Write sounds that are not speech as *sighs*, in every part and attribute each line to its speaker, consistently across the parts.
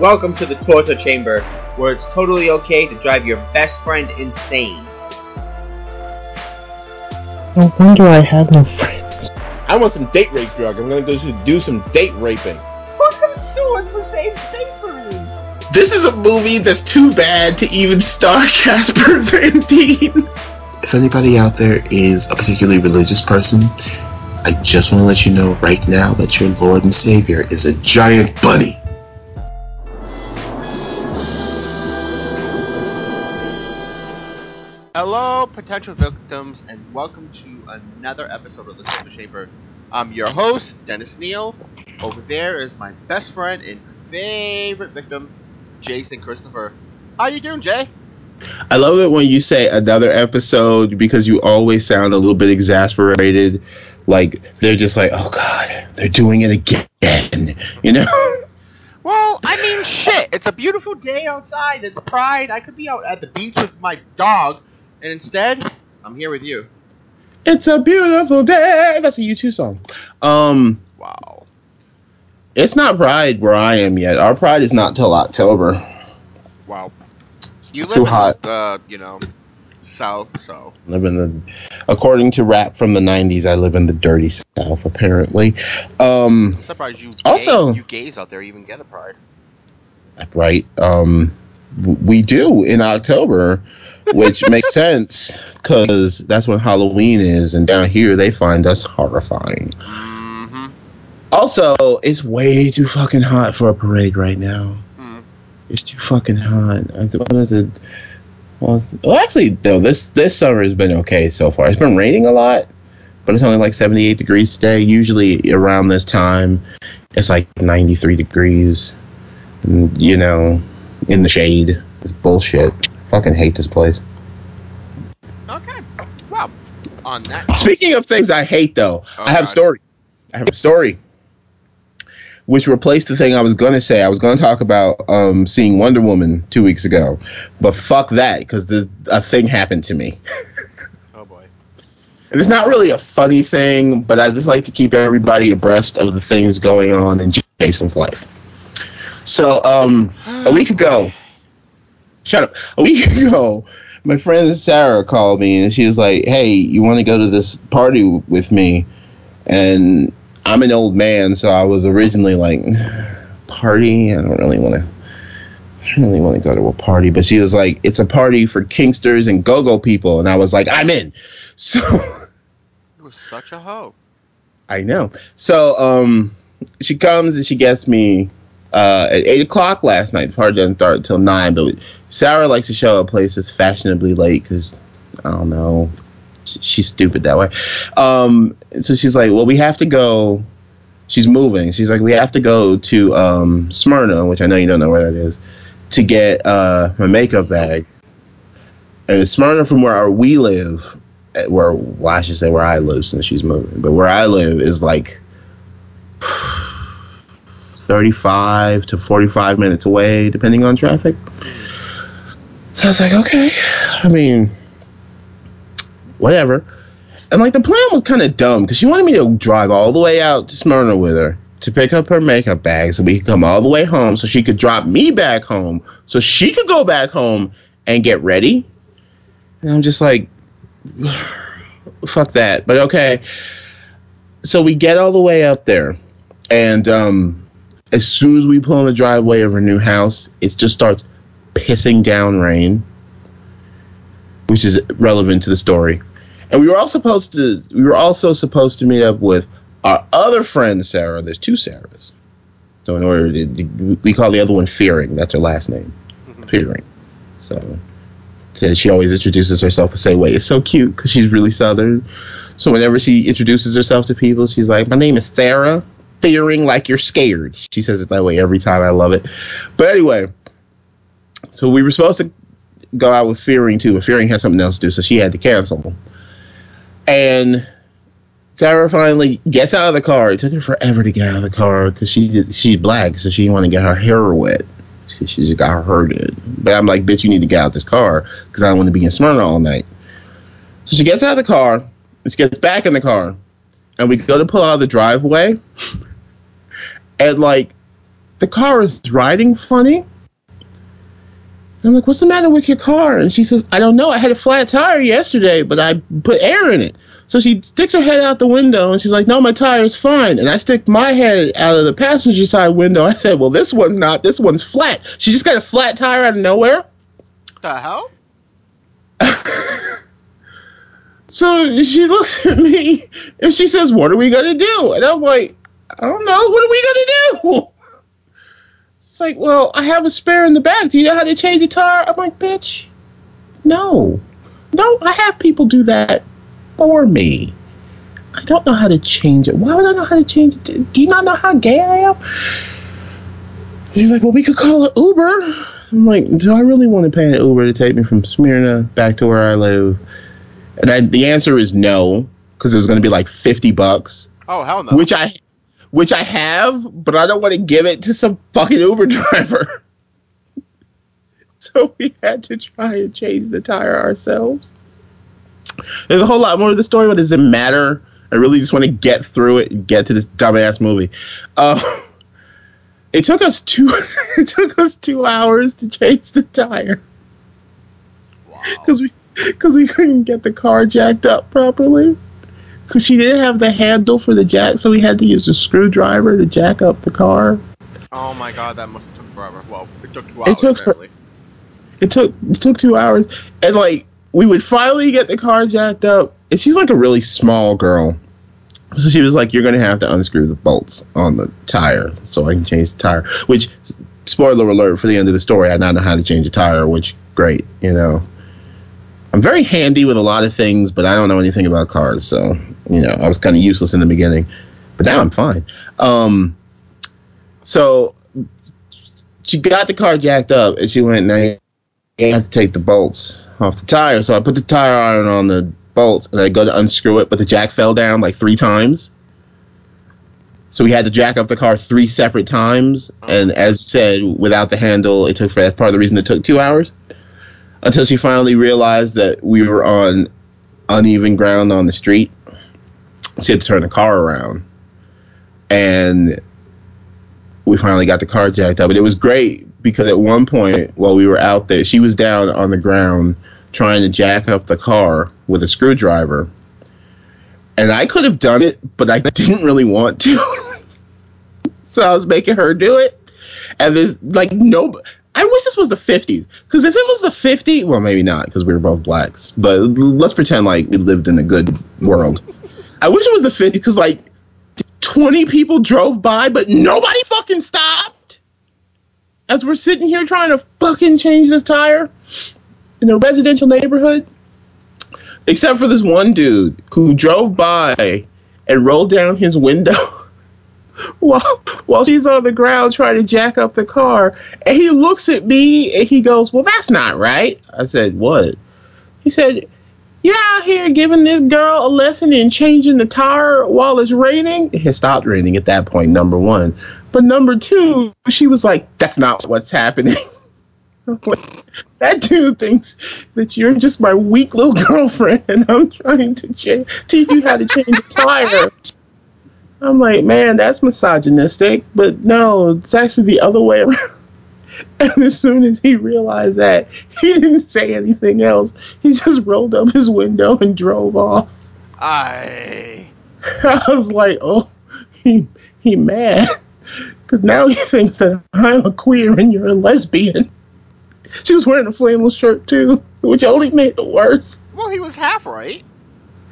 Speaker 1: Welcome to the torture chamber, where it's totally okay to drive your best friend insane.
Speaker 2: No wonder I had no friends.
Speaker 3: I want some date rape drug. I'm gonna go do some date raping.
Speaker 1: Who's gonna sue us for saying space?
Speaker 4: This is a movie that's too bad to even star *laughs* Casper Van Dien. If anybody out there is a particularly religious person, I just want to let you know right now that your Lord and Savior is a giant bunny.
Speaker 5: Potential victims, and welcome to another episode of the Torture Chamber. I'm your host, Dennis Neal. Over there is my best friend and favorite victim, Jason Christopher. How you doing, Jay?
Speaker 3: I love it when you say another episode because you always sound a little bit exasperated. Like they're just like, oh god, they're doing it again. You know?
Speaker 5: Well, I mean, shit. It's a beautiful day outside. It's Pride. I could be out at the beach with my dog, and instead, I'm here with you.
Speaker 3: It's a beautiful day. That's a U2 song. Um,
Speaker 5: Wow.
Speaker 3: it's not Pride where I am yet. Our Pride is not till October.
Speaker 5: Wow. You
Speaker 3: It's too
Speaker 5: live in,
Speaker 3: hot.
Speaker 5: uh, you know, south, so.
Speaker 3: Live in the, according to rap from the '90s, I live in the dirty South. Apparently, um,
Speaker 5: I'm surprised you
Speaker 3: Also-
Speaker 5: gay, you gays out there even get a Pride.
Speaker 3: right? Um, we do in October, which makes sense because that's when Halloween is, and down here they find us horrifying.
Speaker 5: Mm-hmm.
Speaker 3: Also, it's way too fucking hot for a parade right now.
Speaker 5: Mm.
Speaker 3: It's too fucking hot. What is it? Well, actually, no. This this summer has been okay so far. It's been raining a lot, but it's only like 78 degrees today. Usually around this time, it's like 93 degrees. And, you know, in the shade. It's bullshit. Fucking hate this place.
Speaker 5: Okay. Well, on that.
Speaker 3: Speaking of things I hate, though,
Speaker 5: Oh,
Speaker 3: I have a story. I have a story, which replaced the thing I was gonna say. I was gonna talk about um, seeing Wonder Woman two weeks ago, but fuck that, because a thing happened to me, *laughs*
Speaker 5: Oh boy.
Speaker 3: and it's not really a funny thing, but I just like to keep everybody abreast of the things going on in Jason's life. So, um, a week ago, shut up. A week *laughs* ago, my friend Sarah called me and she was like, "Hey, you want to go to this party with me?" And I'm an old man, so I was originally like, "Party? I don't really want to." I don't really want to go to a party, but she was like, "It's a party for kinksters and go-go people," and I was like, "I'm in." *laughs* So
Speaker 5: You were such a hoe.
Speaker 3: I know. So um, she comes and she gets me uh, at eight o'clock last night. The party doesn't start until nine, but Sarah likes to show up places fashionably late because I don't know. She's stupid that way. Um, so she's like, "Well, we have to go." She's moving. She's like, "We have to go to um, Smyrna, which I know you don't know where that is, to get uh, my makeup bag." And Smyrna, from where we live, where well, I should say where I live since she's moving, but where I live is like *sighs* 35 to 45 minutes away, depending on traffic. So I was like, okay, I mean, whatever. And like the plan was kind of dumb because she wanted me to drive all the way out to Smyrna with her to pick up her makeup bag so we could come all the way home so she could drop me back home so she could go back home and get ready. And I'm just like, *sighs* fuck that. But okay. So we get all the way up there, and um, as soon as we pull in the driveway of her new house, it just starts pissing down rain, which is relevant to the story. And we were all supposed to. We were also supposed to meet up with our other friend Sarah. There's two Sarahs, so in order to, we call the other one Fearing. That's her last name, mm-hmm. Fearing. So so she always introduces herself the same way. It's so cute because she's really southern. So whenever she introduces herself to people, she's like, "My name is Sarah." Fearing like you're scared. She says it that way every time. I love it. But anyway, so we were supposed to go out with Fearing too, but Fearing had something else to do, so she had to cancel. And Sarah finally gets out of the car. It took her forever to get out of the car because she did, she's black, so she didn't want to get her hair wet. She, just got her hurted. But I'm like, bitch, you need to get out of this car because I don't want to be in Smyrna all night. So she gets out of the car. and She gets back in the car, and we go to pull out of the driveway, and like the car is riding funny. I'm like, what's the matter with your car? And she says, I don't know. I had a flat tire yesterday, but I put air in it. So she sticks her head out the window and she's like, no, my tire's fine. And I stick my head out of the passenger side window. *laughs* I said, well, this one's not. This one's flat. She just got a flat tire out of nowhere.
Speaker 5: The hell? *laughs*
Speaker 3: So she looks at me and she says, What are we going to do? And I'm like, I don't know. What are we going to do? Like, Well, I have a spare in the back. Do you know how to change the tire? I'm like, Bitch, no. No, I have people do that for me. I don't know how to change it. Why would I know how to change it? Do you not know how gay I am? She's like, Well, we could call it Uber. I'm like, Do I really want to pay an Uber to take me from Smyrna back to where I live? And I, the answer is no, because it was going to be like fifty bucks,
Speaker 5: Oh hell no.
Speaker 3: which I, which I have, but I don't want to give it to some fucking Uber *laughs* driver. so we had to try and change the tire ourselves. There's a whole lot more to the story, but does it matter? I really just want to get through it and get to this dumbass movie. Uh, *laughs* it took us two. *laughs* it took us two hours to change the tire
Speaker 5: wow.
Speaker 3: because we because we couldn't get the car jacked up properly. Because she didn't have the handle for the jack, so we had to use a screwdriver to jack up the car.
Speaker 5: Oh my god, that must have took forever. Well, it took two hours.
Speaker 3: It took for- It took it took two hours, and like we would finally get the car jacked up. And she's like a really small girl, so she was like, "You're gonna have to unscrew the bolts on the tire so I can change the tire." Which, spoiler alert for the end of the story, I now know how to change a tire. Which great, you know. I'm very handy with a lot of things, but I don't know anything about cars, so you know I was kind of useless in the beginning, but now I'm fine. Um, so she got the car jacked up, and she went, "Now you have to take the bolts off the tire." So I put the tire iron on the bolts, and I go to unscrew it, but the jack fell down like three times. So we had to jack up the car three separate times, and as said, without the handle, it took that's part of the reason it took two hours until she finally realized that we were on uneven ground on the street. She had to turn the car around. And we finally got the car jacked up. But it was great because at one point while we were out there, she was down on the ground trying to jack up the car with a screwdriver. And I could have done it, but I didn't really want to. *laughs* so I was making her do it. And there's like no I wish this was the 50s. Because if it was the 50s, well, maybe not, because we were both blacks. But let's pretend like we lived in a good world. I wish it was the 50s, because like 20 people drove by, but nobody fucking stopped. As we're sitting here trying to fucking change this tire in a residential neighborhood. Except for this one dude who drove by and rolled down his window. *laughs* while while she's on the ground trying to jack up the car. And he looks at me and he goes well that's not right. I said what? He said you're out here giving this girl a lesson in changing the tire while it's raining. It had stopped raining at that point number one. But number two she was like that's not what's happening. *laughs* Like, that dude thinks that you're just my weak little *laughs* girlfriend. And i'm trying to cha- teach you how to change a tire I'm like, man, that's misogynistic. But no, it's actually the other way around. *laughs* And as soon as he realized that, *laughs* he didn't say anything else. He just rolled up his window and drove off.
Speaker 5: I. *laughs*
Speaker 3: I was like, oh, he he mad. Because now he thinks that I'm a queer and you're a lesbian. She was wearing a flannel shirt too, which only made it worse.
Speaker 5: Well, he was half right.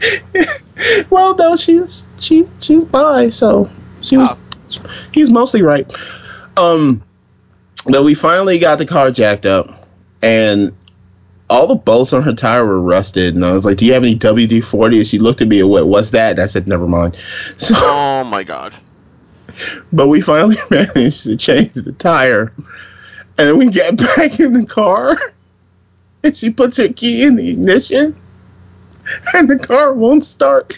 Speaker 5: *laughs*
Speaker 3: well, no, she's she's she's bi, so she was,
Speaker 5: Oh.
Speaker 3: he's mostly right. Um, but we finally got the car jacked up, and all the bolts on her tire were rusted. And I was like, "Do you have any WD forty?" And she looked at me and went, "What's that?" And I said, "Never mind." *laughs* So,
Speaker 5: Oh my god.
Speaker 3: but we finally *laughs* managed to change the tire, and then we get back in the car, and she puts her key in the ignition, *laughs* and the car won't start.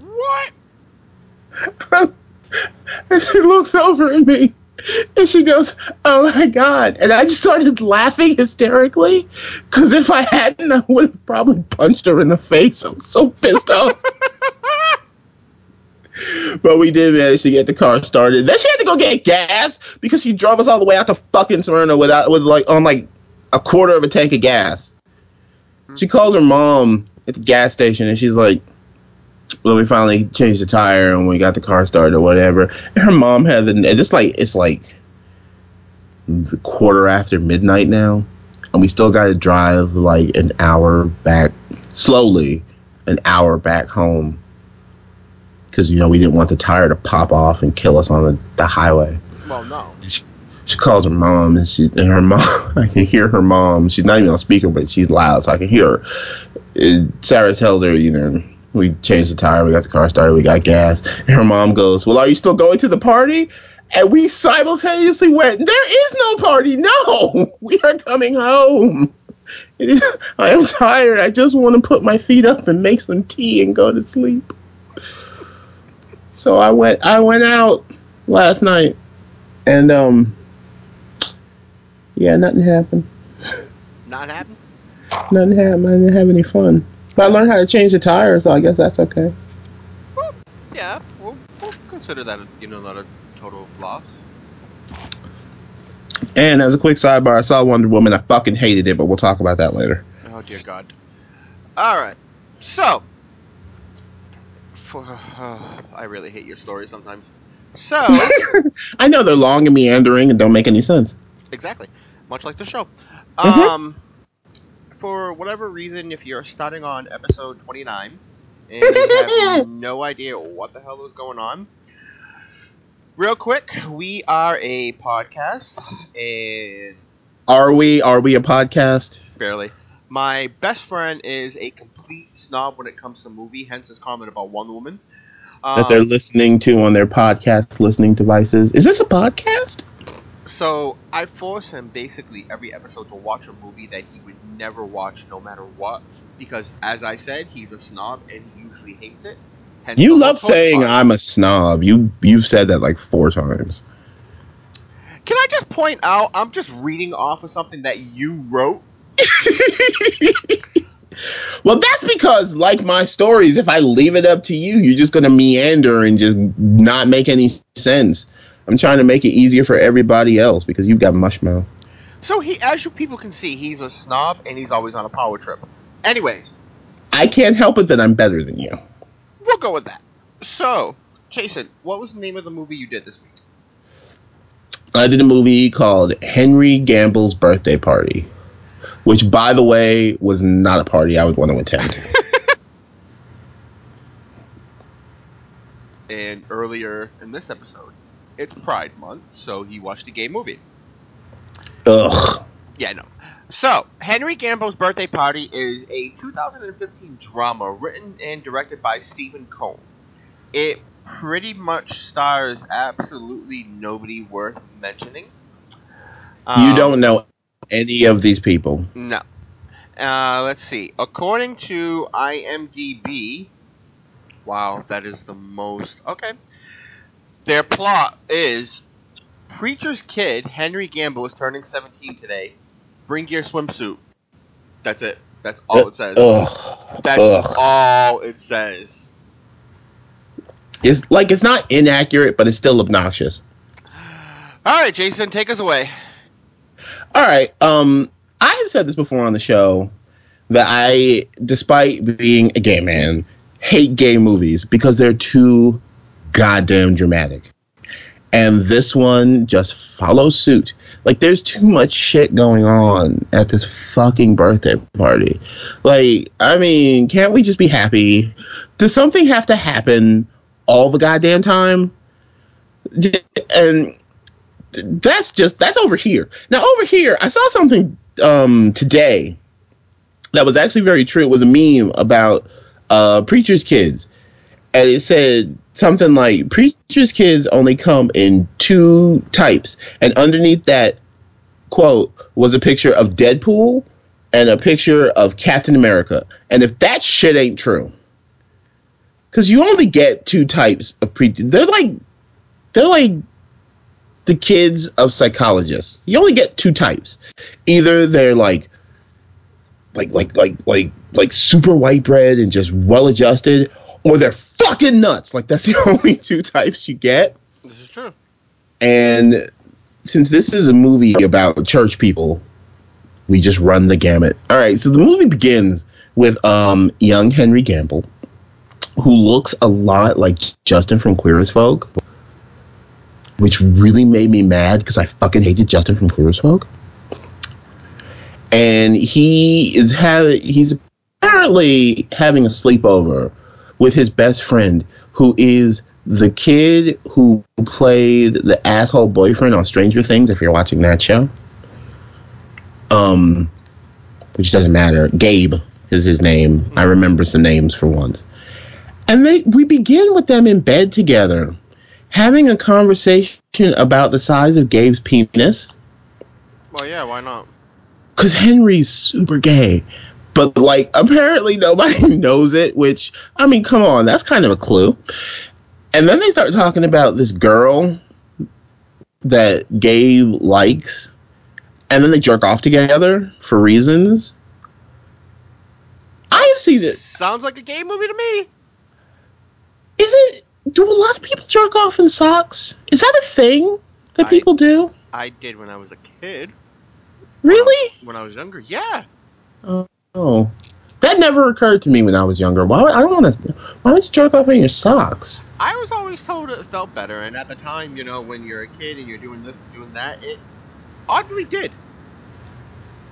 Speaker 5: What? *laughs*
Speaker 3: and she looks over at me and she goes, Oh my God. And I just started laughing hysterically because if I hadn't, I would have probably punched her in the face. I'm so pissed off. *laughs* but we did manage to get the car started. Then she had to go get gas because she drove us all the way out to fucking Smyrna without with like on like a quarter of a tank of gas. Mm-hmm. She calls her mom at the gas station and she's like, "Well, we finally changed the tire and we got the car started or whatever." And her mom had the. And it's like it's like the quarter after midnight now, and we still got to drive like an hour back slowly, an hour back home because you know we didn't want the tire to pop off and kill us on the, the highway.
Speaker 5: Well, no.
Speaker 3: She, she calls her mom and she and her mom *laughs* I can hear her mom. She's not even on speaker, but she's loud, so I can hear her. And Sarah tells her, you know, we changed the tire, we got the car started, we got gas. And her mom goes, Well, are you still going to the party? And we simultaneously went, There is no party. No, *laughs* we are coming home. *laughs* I am tired. I just want to put my feet up and make some tea and go to sleep. So I went I went out last night and um yeah, nothing happened.
Speaker 5: Not happened?
Speaker 3: Nothing happened. I didn't have any fun. But I learned how to change the tire, so I guess that's okay.
Speaker 5: Well, Yeah, we'll, we'll consider that, a, you know, not a total loss.
Speaker 3: And as a quick sidebar, I saw Wonder Woman. I fucking hated it, but we'll talk about that later.
Speaker 5: Oh dear God. All right. So, for oh, I really hate your story sometimes. So, *laughs*
Speaker 3: I know they're long and meandering and don't make any sense.
Speaker 5: exactly, much like the show.
Speaker 3: Mhm.
Speaker 5: Um, for whatever reason, if you're starting on episode 29 and you have *laughs* no idea what the hell is going on, real quick, we are a podcast and
Speaker 3: Are we? Are we a podcast?
Speaker 5: barely. My best friend is a complete snob when it comes to movie, hence his comment about Wonder Woman.
Speaker 3: that they're
Speaker 5: Um,
Speaker 3: listening to on their podcast listening devices. Is this a podcast?
Speaker 5: So I force him basically every episode to watch a movie that he would never watch no matter what. Because as I said, he's a snob and he usually hates it. Hence
Speaker 3: You love saying. I'm a snob. You you've said that like four times.
Speaker 5: Can I just point out I'm just reading off of something that you wrote? *laughs*
Speaker 3: well, that's because, like my stories, if I leave it up to you, you're just going to meander and just not make any sense. I'm trying to make it easier for everybody else because you've got mush.
Speaker 5: So he as you people can see, he's a snob and he's always on a power trip. Anyways,
Speaker 3: I can't help it that I'm better than you.
Speaker 5: we'll go with that. So, Jason, what was the name of the movie you did this week?
Speaker 3: I did a movie called Henry Gamble's Birthday Party, which, by the way, was not a party I would want to attend. *laughs* *laughs*
Speaker 5: And earlier in this episode, it's Pride Month, so he watched a gay movie.
Speaker 3: Ugh.
Speaker 5: Yeah, no. So, Henry Gamble's Birthday Party is a 2015 drama written and directed by Stephen Cone. It pretty much stars absolutely nobody worth mentioning.
Speaker 3: you
Speaker 5: Um,
Speaker 3: don't know any of these people.
Speaker 5: No. Uh, let's see. According to IMDb, wow, that is the most. Okay. Their plot is Preacher's kid, Henry Gamble, is turning 17 today. Bring your swimsuit. That's it. That's all it says.
Speaker 3: Ugh.
Speaker 5: That's
Speaker 3: Ugh.
Speaker 5: all it says.
Speaker 3: It's like it's not inaccurate, but it's still obnoxious.
Speaker 5: Alright, Jason, take us away.
Speaker 3: All right. Um, I have said this before on the show that I, despite being a gay man, hate gay movies because they're too goddamn dramatic. And this one just follows suit. Like, there's too much shit going on at this fucking birthday party. Like, I mean, can't we just be happy? Does something have to happen all the goddamn time? And that's just that's over here. Now over here, I saw something um today that was actually very true. It was a meme about uh preacher's kids. And it said something like preacher's kids only come in two types. And underneath that quote was a picture of Deadpool and a picture of Captain America. And if that shit ain't true, because you only get two types of preachers. They're like they're like the kids of psychologists. You only get two types. Either they're like like like like like like super white bread and just well adjusted, or they're fucking nuts. Like that's *laughs* the only two types you get.
Speaker 5: This is true.
Speaker 3: And since this is a movie about church people, we just run the gamut. All right, so the movie begins with um, young Henry Gamble, who looks a lot like Justin from Queer as Folk, which really made me mad because I fucking hated Justin from Queer as Folk. And he is having he's apparently having a sleepover with his best friend, who is the kid who played the asshole boyfriend on Stranger Things. If you're watching that show, um, which doesn't matter. Gabe is his name. I remember some names for once. And they we begin with them in bed together, having a conversation about the size of Gabe's penis.
Speaker 5: Well, yeah, why not?
Speaker 3: Cause Henry's super gay. But like apparently nobody *laughs* knows it, which I mean, come on, that's kind of a clue. And then they start talking about this girl that Gabe likes, and then they jerk off together for reasons. I have seen it.
Speaker 5: Sounds like a gay movie to me.
Speaker 3: Is it? Do a lot of people jerk off in socks? Is that a thing that
Speaker 5: I-
Speaker 3: people do?
Speaker 5: I did when I was a kid.
Speaker 3: Really?
Speaker 5: When I was younger, yeah.
Speaker 3: Oh, Oh. that never occurred to me when I was younger. Why? would- I don't want to. Why would you jerk off in your socks?
Speaker 5: I was always told it felt better, and at the time, you know, when you're a kid and you're doing this and doing that, it oddly did.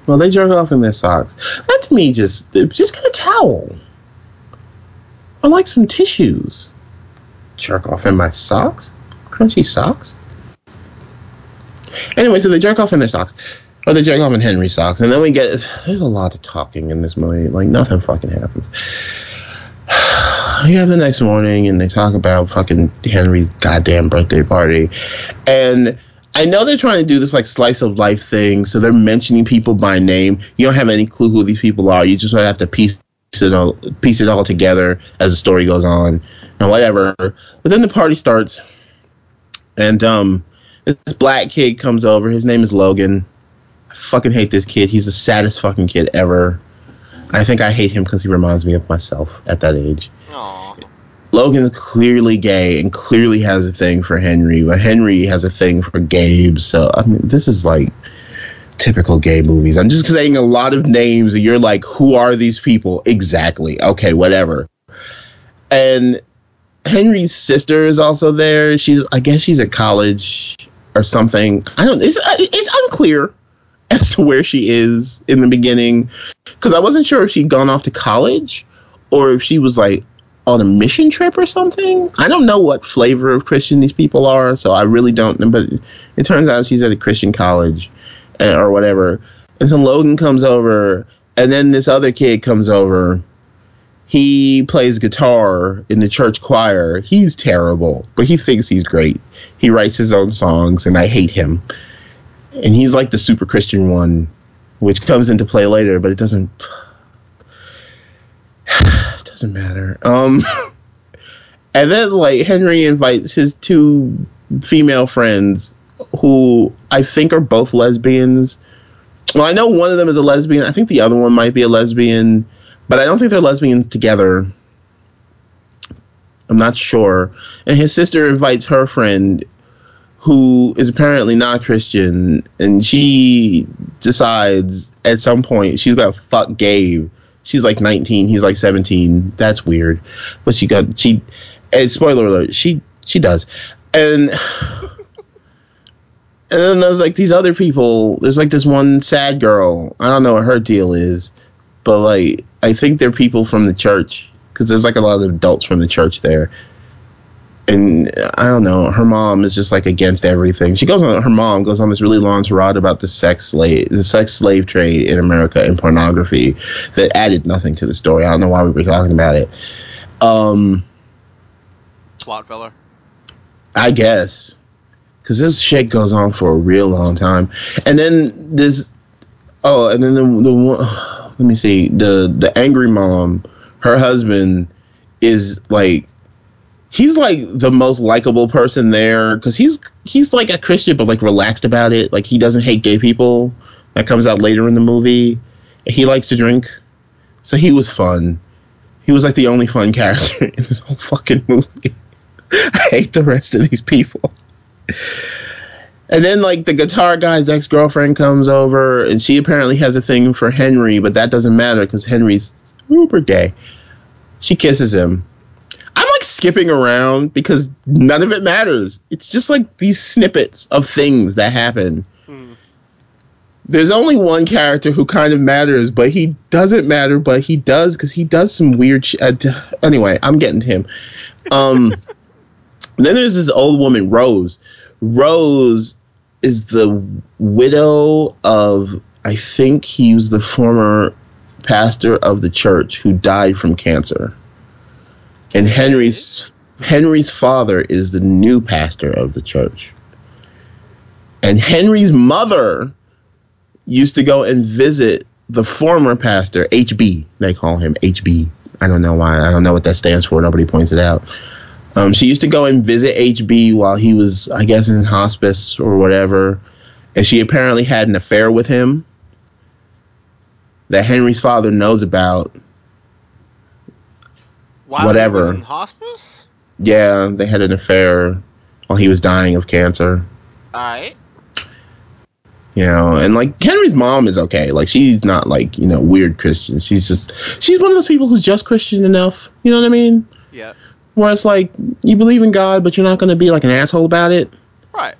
Speaker 3: Well, they jerk off in their socks. That to me just just get a towel. Or like some tissues. Jerk off in my socks? Crunchy socks? Anyway, so they jerk off in their socks. Or they jerk off in Henry's socks. And then we get there's a lot of talking in this movie. Like nothing fucking happens. You have the next morning and they talk about fucking Henry's goddamn birthday party. And I know they're trying to do this like slice of life thing, so they're mentioning people by name. You don't have any clue who these people are. You just have to piece it all piece it all together as the story goes on and whatever. But then the party starts, and um, this black kid comes over. His name is Logan. I fucking hate this kid. He's the saddest fucking kid ever. I think I hate him because he reminds me of myself at that age.
Speaker 5: Aw.
Speaker 3: Logan is clearly gay and clearly has a thing for Henry, but Henry has a thing for Gabe. So I mean, this is like typical gay movies. I'm just saying a lot of names, and you're like, who are these people exactly? Okay, whatever. And Henry's sister is also there. She's, I guess, she's at college or something. I don't. It's it's unclear as to where she is in the beginning because I wasn't sure if she'd gone off to college or if she was like on a mission trip or something. I don't know what flavor of Christian these people are, so I really don't know. But it turns out she's at a Christian college uh, or whatever. And so Logan comes over, and then this other kid comes over. He plays guitar in the church choir. He's terrible, but he thinks he's great. He writes his own songs, and I hate him. And he's like the super Christian one, which comes into play later, but it doesn't it *sighs* doesn't matter. Um, *laughs* and then like Henry invites his two female friends, who I think are both lesbians. Well, I know one of them is a lesbian. I think the other one might be a lesbian, but I don't think they're lesbians together. I'm not sure. And his sister invites her friend, who is apparently not Christian, and she decides at some point she's gonna fuck Gabe. She's like 19, he's like 17. That's weird, but she got she. And spoiler alert, she she does, and *laughs* and then there's like these other people. There's like this one sad girl. I don't know what her deal is, but like I think they're people from the church because there's like a lot of adults from the church there and I don't know, her mom is just like against everything. She goes on her mom goes on this really long tirade about the sex slave the sex slave trade in America and pornography that added nothing to the story. I don't know why we were talking about it. Um
Speaker 5: Plot filler.
Speaker 3: I guess because this shit goes on for a real long time, and then this. Oh, and then the the one. Let me see the the angry mom. Her husband is like. He's like the most likable person there because he's he's like a Christian but like relaxed about it. Like he doesn't hate gay people. That comes out later in the movie. He likes to drink, so he was fun. He was like the only fun *laughs* character in this whole fucking movie. *laughs* I hate the rest of these people. And then like the guitar guy's ex girlfriend comes over, and she apparently has a thing for Henry, but that doesn't matter because Henry's super gay. She kisses him. I'm like skipping around because none of it matters. It's just like these snippets of things that happen.
Speaker 5: Hmm.
Speaker 3: There's only one character who kind of matters, but he doesn't matter, but he does because he does some weird shit. Uh, anyway, I'm getting to him. Um, *laughs* then there's this old woman, Rose. Rose is the widow of, I think he was the former pastor of the church who died from cancer. And Henry's Henry's father is the new pastor of the church. And Henry's mother used to go and visit the former pastor, HB. They call him HB. I don't know why. I don't know what that stands for. Nobody points it out. Um, she used to go and visit HB while he was, I guess, in hospice or whatever. And she apparently had an affair with him that Henry's father knows about.
Speaker 5: While
Speaker 3: Whatever.
Speaker 5: in hospice.
Speaker 3: Yeah, they had an affair while he was dying of cancer.
Speaker 5: All right.
Speaker 3: You know, and like Henry's mom is okay. Like she's not like, you know, weird Christian. She's just she's one of those people who's just Christian enough. You know what I mean?
Speaker 5: Yeah.
Speaker 3: Where it's like you believe in God, but you're not gonna be like an asshole about it.
Speaker 5: Right.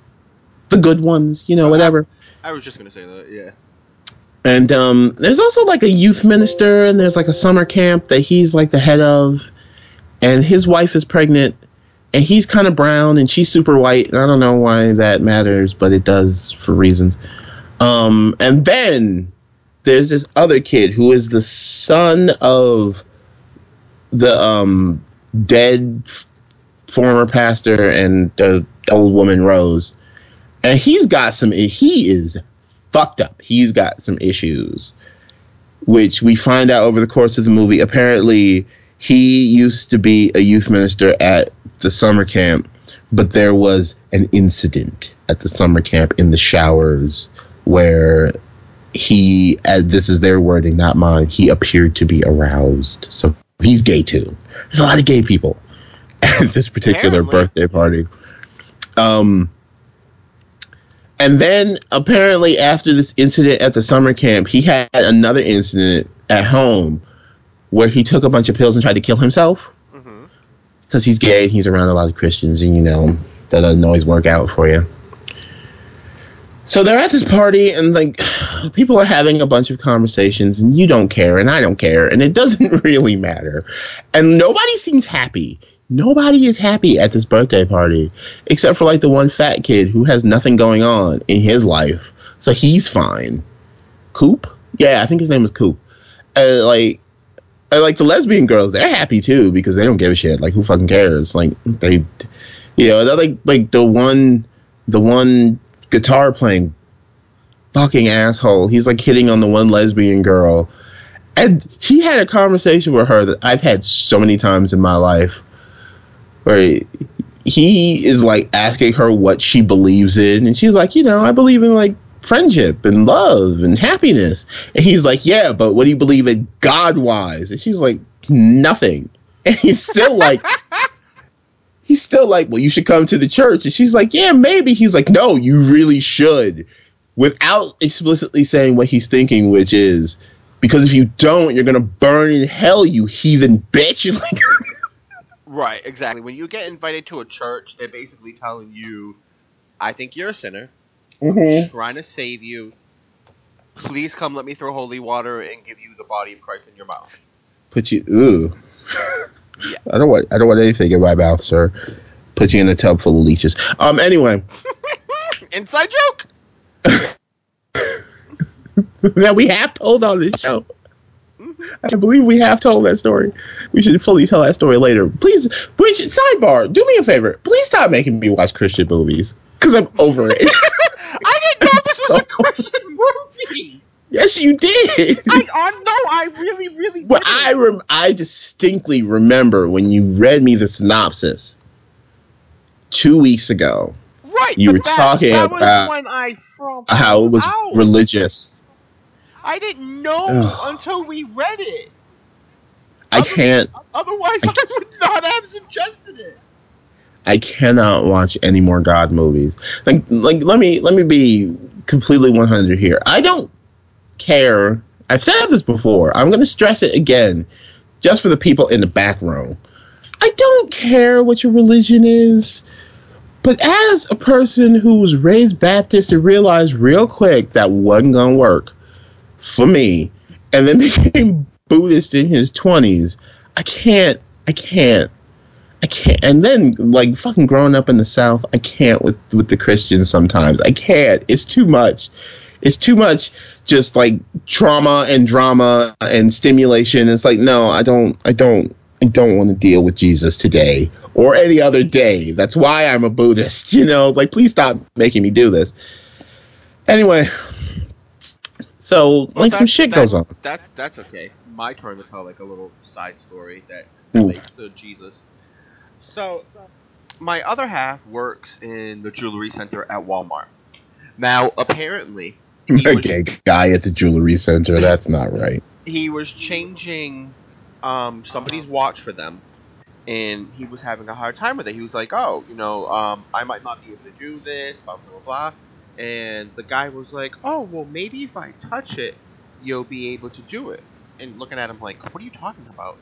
Speaker 3: The good ones, you know,
Speaker 5: Uh-huh.
Speaker 3: whatever.
Speaker 5: I was just gonna say that. Yeah.
Speaker 3: And um, there's also like a youth minister, and there's like a summer camp that he's like the head of, and his wife is pregnant, and he's kind of brown, and she's super white. And I don't know why that matters, but it does for reasons. Um, and then there's this other kid who is the son of the um dead former pastor and the old woman Rose, and he's got some. He is fucked up. He's got some issues, which we find out over the course of the movie. Apparently, he used to be a youth minister at the summer camp, but there was an incident at the summer camp in the showers where he, as this is their wording, not mine, he appeared to be aroused. So he's gay too. There's a lot of gay people *laughs* at this particular
Speaker 5: Apparently.
Speaker 3: birthday party. Um, and then apparently after this incident at the summer camp, he had another incident at home where he took a bunch of pills and tried to kill himself
Speaker 5: Mm-hmm.
Speaker 3: because he's gay and he's around a lot of Christians and you know that doesn't always work out for you. So they're at this party and like *sighs* people are having a bunch of conversations and you don't care and I don't care and it doesn't *laughs* really matter. And nobody seems happy. Nobody is happy at this birthday party except for like the one fat kid who has nothing going on in his life. So he's fine. Coop? Yeah, I think his name was Coop. Uh, like uh, like the lesbian girls, they're happy too because they don't give a shit. Like who fucking cares? Like they, you know, they're like like the one, the one guitar playing fucking asshole. He's like hitting on the one lesbian girl, and he had a conversation with her that I've had so many times in my life, where he, he is like asking her what she believes in, and she's like, you know, I believe in like friendship and love and happiness. And he's like, yeah, but what do you believe in God wise? And she's like, nothing. *laughs* And he's still like, *laughs* he's still like, well, you should come to the church. And she's like, yeah, maybe. He's like, no, you really should. Without explicitly saying what he's thinking, which is, because if you don't, you're going to burn in hell, you heathen bitch. *laughs* Like,
Speaker 5: Right. Exactly. When you get invited to a church, they're basically telling you, "I think you're a sinner. Trying to save you. Please come. Let me throw holy water and give you the body of Christ in your mouth."
Speaker 3: put you, ooh.
Speaker 5: Yeah.
Speaker 3: I don't want, I don't want anything in my mouth, sir. Put you in a tub full of leeches. Um, anyway. *laughs*
Speaker 5: Inside joke. *laughs*
Speaker 3: that we have told on this show. I believe we have told that story. We should fully tell that story later. Please, please, sidebar, do me a favor. Please stop making me watch Christian movies. Because I'm over it. *laughs*
Speaker 5: I didn't know this was a Christian movie.
Speaker 3: yes, you did.
Speaker 5: I oh no, I really, really.
Speaker 3: Well,
Speaker 5: didn't.
Speaker 3: I, rem- I distinctly remember when you read me the synopsis two weeks ago,
Speaker 5: right.
Speaker 3: you were
Speaker 5: that,
Speaker 3: talking
Speaker 5: that
Speaker 3: about
Speaker 5: when I
Speaker 3: how it was
Speaker 5: out.
Speaker 3: religious.
Speaker 5: I didn't know
Speaker 3: Ugh.
Speaker 5: until we read it.
Speaker 3: I can't.
Speaker 5: Otherwise,
Speaker 3: I-
Speaker 5: I would not have suggested it.
Speaker 3: I cannot watch any more God movies. Like, like let me let me be completely 100 here. I don't care. I've said this before. I'm going to stress it again, just for the people in the back row. I don't care what your religion is, but as a person who was raised Baptist and realized real quick that wasn't going to work for me, and then *laughs* became Buddhist in his 20s, I can't. I can't. I can't. And then, like fucking growing up in the South, I can't with with the Christians. Sometimes I can't. It's too much. It's too much. Just like trauma and drama and stimulation. It's like no, I don't. I don't. I don't want to deal with Jesus today or any other day. That's why I'm a Buddhist. *laughs* You know, like please stop making me do this. Anyway, so
Speaker 5: Well,
Speaker 3: like some shit
Speaker 5: that-
Speaker 3: goes on.
Speaker 5: That's that's okay. My turn to tell like a little side story that
Speaker 3: Ooh.
Speaker 5: relates to Jesus. So, my other half works in the jewelry center at Walmart. Now, apparently, he was,
Speaker 3: Okay, guy at the jewelry center. That's not *laughs* right.
Speaker 5: he was changing um, somebody's watch for them, and he was having a hard time with it. He was like, "Oh, you know, um, I might not be able to do this, blah blah." blah. And the guy was like, "Oh, well, maybe if I touch it, you'll be able to do it." And looking at him like, "What are you talking about?"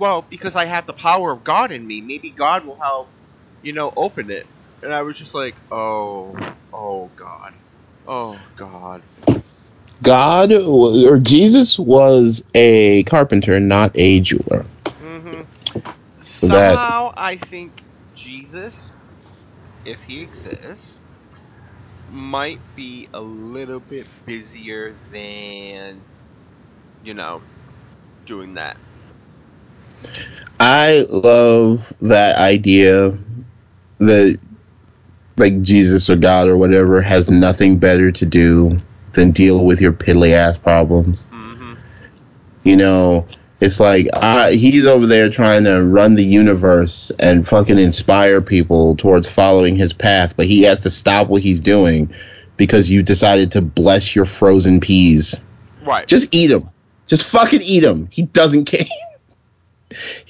Speaker 5: Well, because I have the power of God in me. Maybe God will help, you know, open it. And I was just like, "Oh, oh God, oh God."
Speaker 3: God or Jesus was a carpenter, not a jeweler.
Speaker 5: hmm
Speaker 3: So that-
Speaker 5: Somehow, I think Jesus, if he exists, might be a little bit busier than, you know, doing that.
Speaker 3: I love that idea that like Jesus or God or whatever has nothing better to do than deal with your piddly ass problems.
Speaker 5: hmm
Speaker 3: You know, it's like I, he's over there trying to run the universe and fucking inspire people towards following his path, but he has to stop what he's doing because you decided to bless your frozen peas.
Speaker 5: Right.
Speaker 3: Just eat them. Just fucking eat them. He doesn't *laughs* care.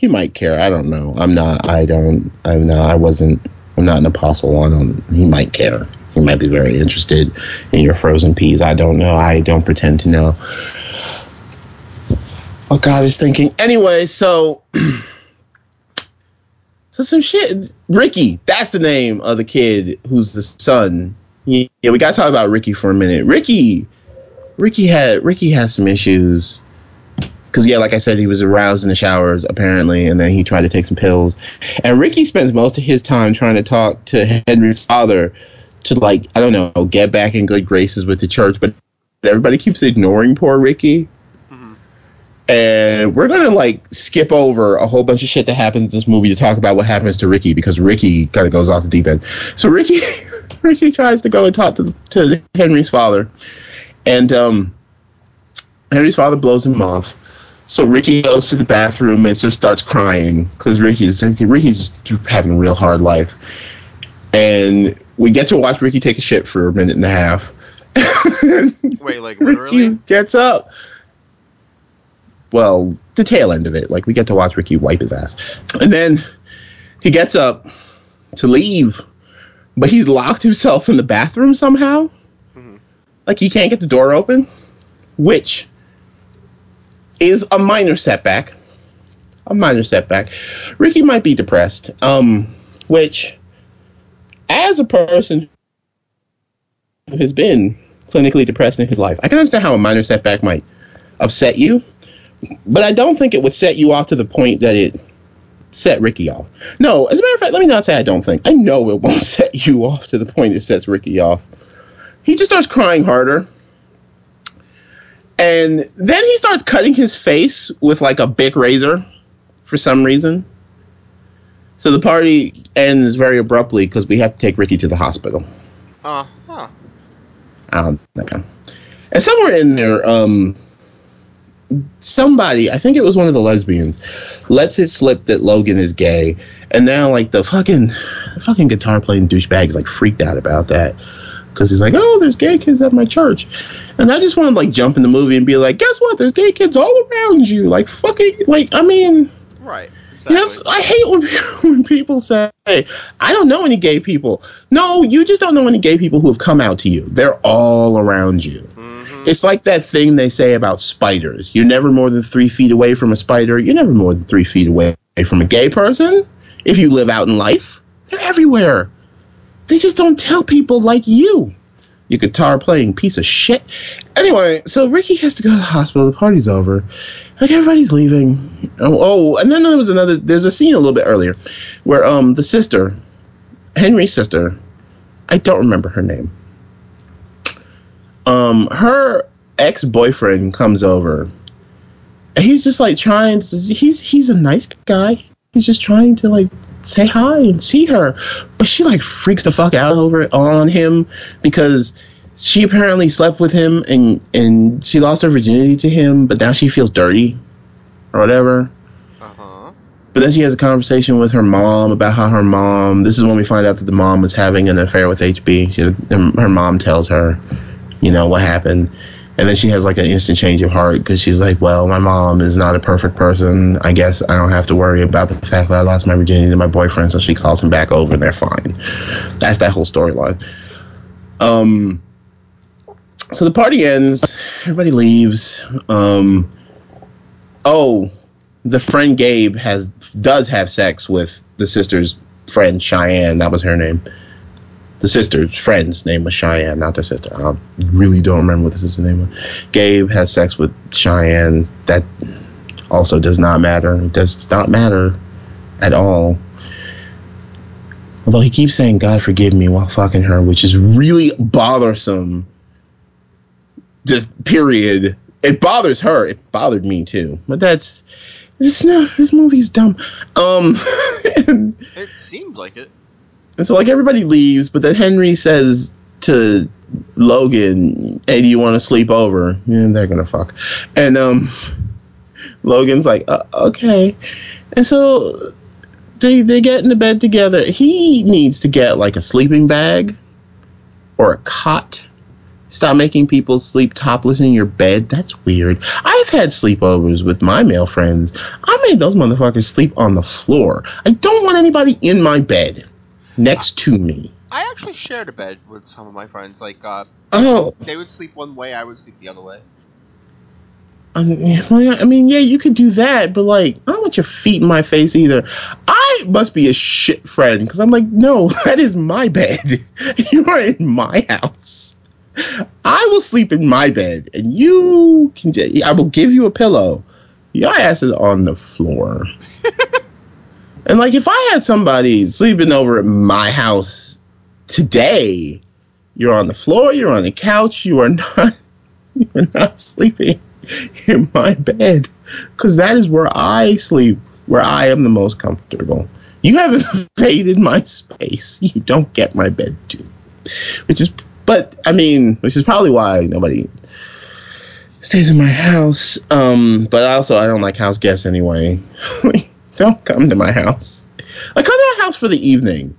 Speaker 3: He might care. I don't know. I'm not. I don't. I'm not. I wasn't. I'm not an apostle. I don't. He might care. He might be very interested in your frozen peas. I don't know. I don't pretend to know. What God is thinking. Anyway, so. *clears throat* So some shit. Ricky, that's the name of the kid who's the son. Yeah, we gotta talk about Ricky for a minute. Ricky, Ricky had Ricky has some issues because yeah, like I said, he was aroused in the showers apparently, and then he tried to take some pills. And Ricky spends most of his time trying to talk to Henry's father to like I don't know get back in good graces with the church, but everybody keeps ignoring poor Ricky.
Speaker 5: hmm
Speaker 3: And we're gonna like skip over a whole bunch of shit that happens in this movie to talk about what happens to Ricky because Ricky kind of goes off the deep end. So Ricky, *laughs* Ricky tries to go and talk to to Henry's father, and um, Henry's father blows him off. So Ricky goes to the bathroom and just starts crying because Ricky's Ricky's having a real hard life. And we get to watch Ricky take a shit for a minute and a half. *laughs*
Speaker 5: Wait, like
Speaker 3: Ricky
Speaker 5: literally?
Speaker 3: gets up. Well, the tail end of it. Like we get to watch Ricky wipe his ass. And then he gets up to leave, but he's locked himself in the bathroom somehow.
Speaker 5: Mhm.
Speaker 3: Like he can't get the door open, which is a minor setback. A minor setback. Ricky might be depressed. Um, which as a person who has been clinically depressed in his life, I can understand how a minor setback might upset you, but I don't think it would set you off to the point that it set Ricky off. No, as a matter of fact, let me not say I don't think. I know it won't *laughs* set you off to the point it sets Ricky off. He just starts crying harder. And then he starts cutting his face with like a big razor for some reason. So the party ends very abruptly because we have to take Ricky to the hospital.
Speaker 5: Uh huh.
Speaker 3: I don't know. And somewhere in there, um, somebody, I think it was one of the lesbians, lets it slip that Logan is gay, and now like the fucking, fucking guitar playing douchebag is like freaked out about that, because he's like, oh, there's gay kids at my church, and I just want to like jump in the movie and be like, guess what? There's gay kids all around you, like fucking, like I mean,
Speaker 5: Right. Exactly.
Speaker 3: yes, I hate when *laughs* when people say, I don't know any gay people. No, you just don't know any gay people who have come out to you. They're all around you.
Speaker 5: Mhm.
Speaker 3: It's like that thing they say about spiders. You're never more than three feet away from a spider. You're never more than three feet away from a gay person. If you live out in life, they're everywhere. They just don't tell people like you. You guitar playing piece of shit. Anyway, so Ricky has to go to the hospital. The party's over. Like everybody's leaving. Oh, oh, and then there was another. There's a scene a little bit earlier where um the sister, Henry's sister, I don't remember her name um her ex-boyfriend comes over and he's just like trying to he's he's a nice guy he's just trying to like say hi and see her but she like freaks the fuck out over on him because she apparently slept with him and and she lost her virginity to him but now she feels dirty or whatever
Speaker 5: Uh-huh.
Speaker 3: but then she has a conversation with her mom about how her mom. This is when we find out that the mom was having an affair with HB. She her mom tells her, you know, what happened. And then she has like an instant change of heart because she's like, well, my mom is not a perfect person. I guess I don't have to worry about the fact that I lost my virginity to my boyfriend. So she calls him back over and they're fine. That's that whole storyline. Um, so the party ends. Everybody leaves. Um, oh, the friend Gabe has does have sex with the sister's friend Cheyenne. That was her name. The sister's friend's name was Cheyenne, not the sister. I really don't remember what the sister's name was. Gabe has sex with Cheyenne. That also does not matter. It does not matter at all. Although he keeps saying "God forgive me" while fucking her, which is really bothersome. Just period. It bothers her. It bothered me too. But that's this no this movie's dumb. Um *laughs* and,
Speaker 5: It seemed like it.
Speaker 3: And so like everybody leaves, but then Henry says to Logan, "Hey, do you want to sleep over?" And they're gonna fuck. And um, Logan's like, uh, "Okay." And so they they get in the bed together. He needs to get like a sleeping bag or a cot. Stop making people sleep topless in your bed. That's weird. I've had sleepovers with my male friends. I made those motherfuckers sleep on the floor. I don't want anybody in my bed next to me.
Speaker 5: I actually shared a bed with some of my friends. Like, uh,
Speaker 3: Oh,
Speaker 5: they would sleep one way, I would sleep the other way.
Speaker 3: I mean, *laughs* yeah, I mean, yeah, you could do that, but like, I don't want your feet in my face either. I must be a shit friend because I'm like, no, *laughs* that is my bed. *laughs* you are in my house. I will sleep in my bed, and you can. I will give you a pillow. Your ass is on the floor. And like, if I had somebody sleeping over at my house today, you're on the floor, you're on the couch, you are *laughs* not, you are not sleeping in my bed because that is where I sleep, where I am the most comfortable. You have *laughs* invaded my space. You don't get my bed too, which is, but I mean, which is probably why nobody stays in my house. Um, but also I don't like house guests anyway. *laughs* don't come to my house. Like come to my house for the evening.